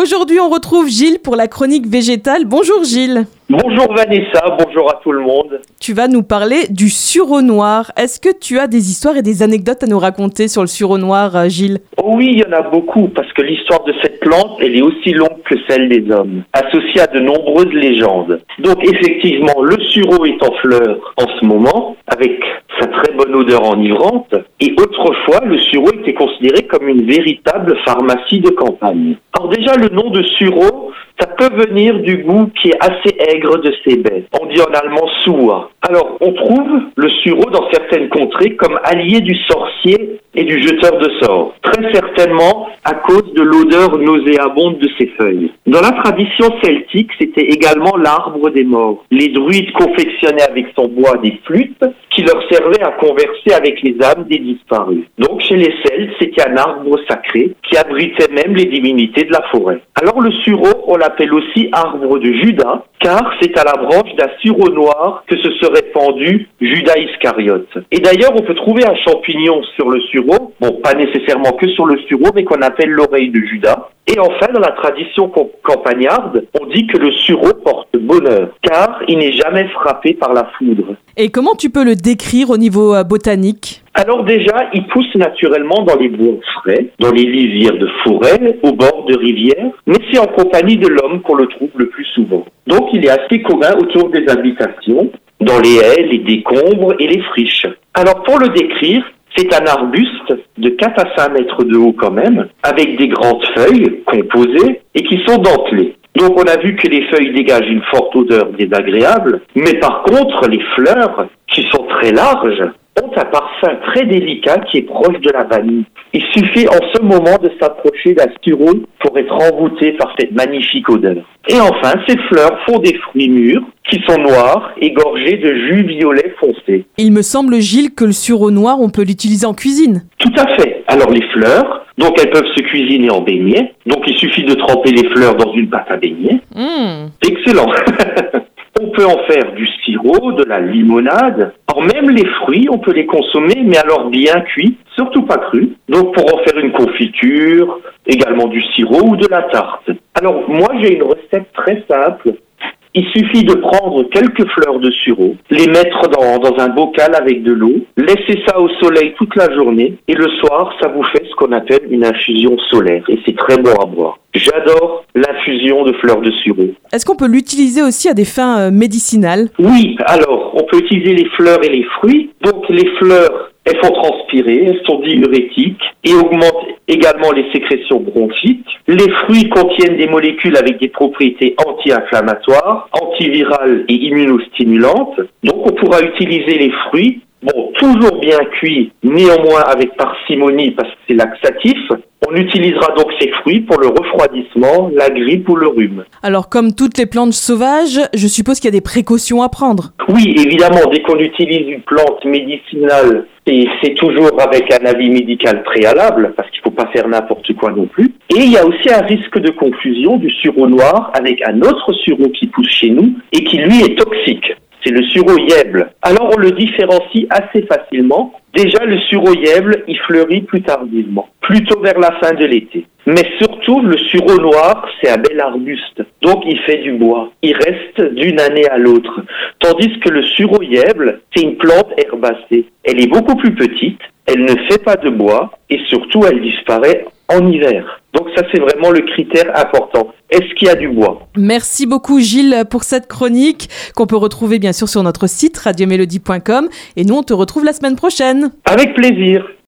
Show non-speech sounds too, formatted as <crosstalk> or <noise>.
Aujourd'hui, on retrouve Gilles pour la chronique végétale. Bonjour Gilles. Bonjour Vanessa, bonjour à tout le monde. Tu vas nous parler du sureau noir. Est-ce que tu as des histoires et des anecdotes à nous raconter sur le sureau noir, euh, Gilles? Oh Oui, il y en a beaucoup parce que l'histoire de cette plante, elle est aussi longue que celle des hommes, associée à de nombreuses légendes. Donc effectivement, le sureau est en fleur en ce moment, avec sa très bonne odeur enivrante, et autrefois, le sureau était considéré comme une véritable pharmacie de campagne. Alors déjà, le nom de sureau, ça peut venir du goût qui est assez aigre de ces baies. On dit en allemand soua. Alors, on trouve le sureau dans certaines contrées comme allié du sorcier et du jeteur de sorts. Très certainement à cause de l'odeur nauséabonde de ses feuilles. Dans la tradition celtique, c'était également l'arbre des morts. Les druides confectionnaient avec son bois des flûtes qui leur servaient à converser avec les âmes des disparus. Donc, chez les Celtes, c'était un arbre sacré qui abritait même les divinités de la forêt. Alors, le sureau, on l'appelle aussi arbre de Judas, car c'est à la branche d'un sureau noir que se serait pendu Judas Iscariote. Et d'ailleurs, on peut trouver un champignon sur le sureau, bon, pas nécessairement que sur le sureau, mais qu'on appelle l'oreille de Judas. Et enfin, dans la tradition campagnarde, on dit que le sureau porte bonheur, car il n'est jamais frappé par la foudre. Et comment tu peux le décrire au niveau euh, botanique? Alors déjà, il pousse naturellement dans les bois frais, dans les lisières de forêt, au bord de rivières, mais c'est en compagnie de l'homme qu'on le trouve le plus souvent. Donc il est assez commun autour des habitations, dans les haies, les décombres et les friches. Alors pour le décrire, c'est un arbuste de 4 à 5 mètres de haut quand même, avec des grandes feuilles composées et qui sont dentelées. Donc on a vu que les feuilles dégagent une forte odeur désagréable, mais par contre les fleurs, qui sont très larges, ont un parfum très délicat qui est proche de la vanille. Il suffit en ce moment de s'approcher d'un sureau pour être envoûté par cette magnifique odeur. Et enfin, ces fleurs font des fruits mûrs qui sont noirs et gorgés de jus violet foncé. Il me semble, Gilles, que le sureau noir, on peut l'utiliser en cuisine. Tout à fait. Alors les fleurs, donc elles peuvent se cuisiner en beignet. Donc il suffit de tremper les fleurs dans une pâte à beignet. Mmh. Excellent. <laughs> Peut en faire du sirop, de la limonade. Or même les fruits, on peut les consommer, mais alors bien cuits, surtout pas crus. Donc pour en faire une confiture, également du sirop ou de la tarte. Alors moi j'ai une recette très simple il suffit de prendre quelques fleurs de sureau, les mettre dans, dans, un bocal avec de l'eau, laisser ça au soleil toute la journée et le soir, ça vous fait ce qu'on appelle une infusion solaire et c'est très bon à boire. J'adore l'infusion de fleurs de sureau. Est-ce qu'on peut l'utiliser aussi à des fins euh, médicinales? Oui, alors on peut utiliser les fleurs et les fruits. Donc les fleurs elles font transpirer, elles sont diurétiques et augmentent également les sécrétions bronchiques. Les fruits contiennent des molécules avec des propriétés anti-inflammatoires, antivirales et immunostimulantes. Donc on pourra utiliser les fruits toujours bien cuits, néanmoins avec parcimonie parce que c'est laxatif. On utilisera donc ces fruits pour le refroidissement, la grippe ou le rhume. Alors, comme toutes les plantes sauvages, je suppose qu'il y a des précautions à prendre. Oui, évidemment, dès qu'on utilise une plante médicinale, c'est toujours avec un avis médical préalable, parce qu'il ne faut pas faire n'importe quoi non plus. Et il y a aussi un risque de confusion du sureau noir avec un autre sureau qui pousse chez nous et qui lui est toxique c'est le sureau-yèble. Alors on le différencie assez facilement. Déjà, le sureau-yèble, il fleurit plus tardivement, plutôt vers la fin de l'été. Mais surtout, le sureau noir, c'est un bel arbuste. Donc, il fait du bois. Il reste d'une année à l'autre. Tandis que le sureau-yèble, c'est une plante herbacée. Elle est beaucoup plus petite, elle ne fait pas de bois et surtout, elle disparaît en hiver. Donc ça, c'est vraiment le critère important. Est-ce qu'il y a du bois? Merci beaucoup Gilles pour cette chronique qu'on peut retrouver bien sûr sur notre site radiomélodie.com et nous on te retrouve la semaine prochaine. Avec plaisir.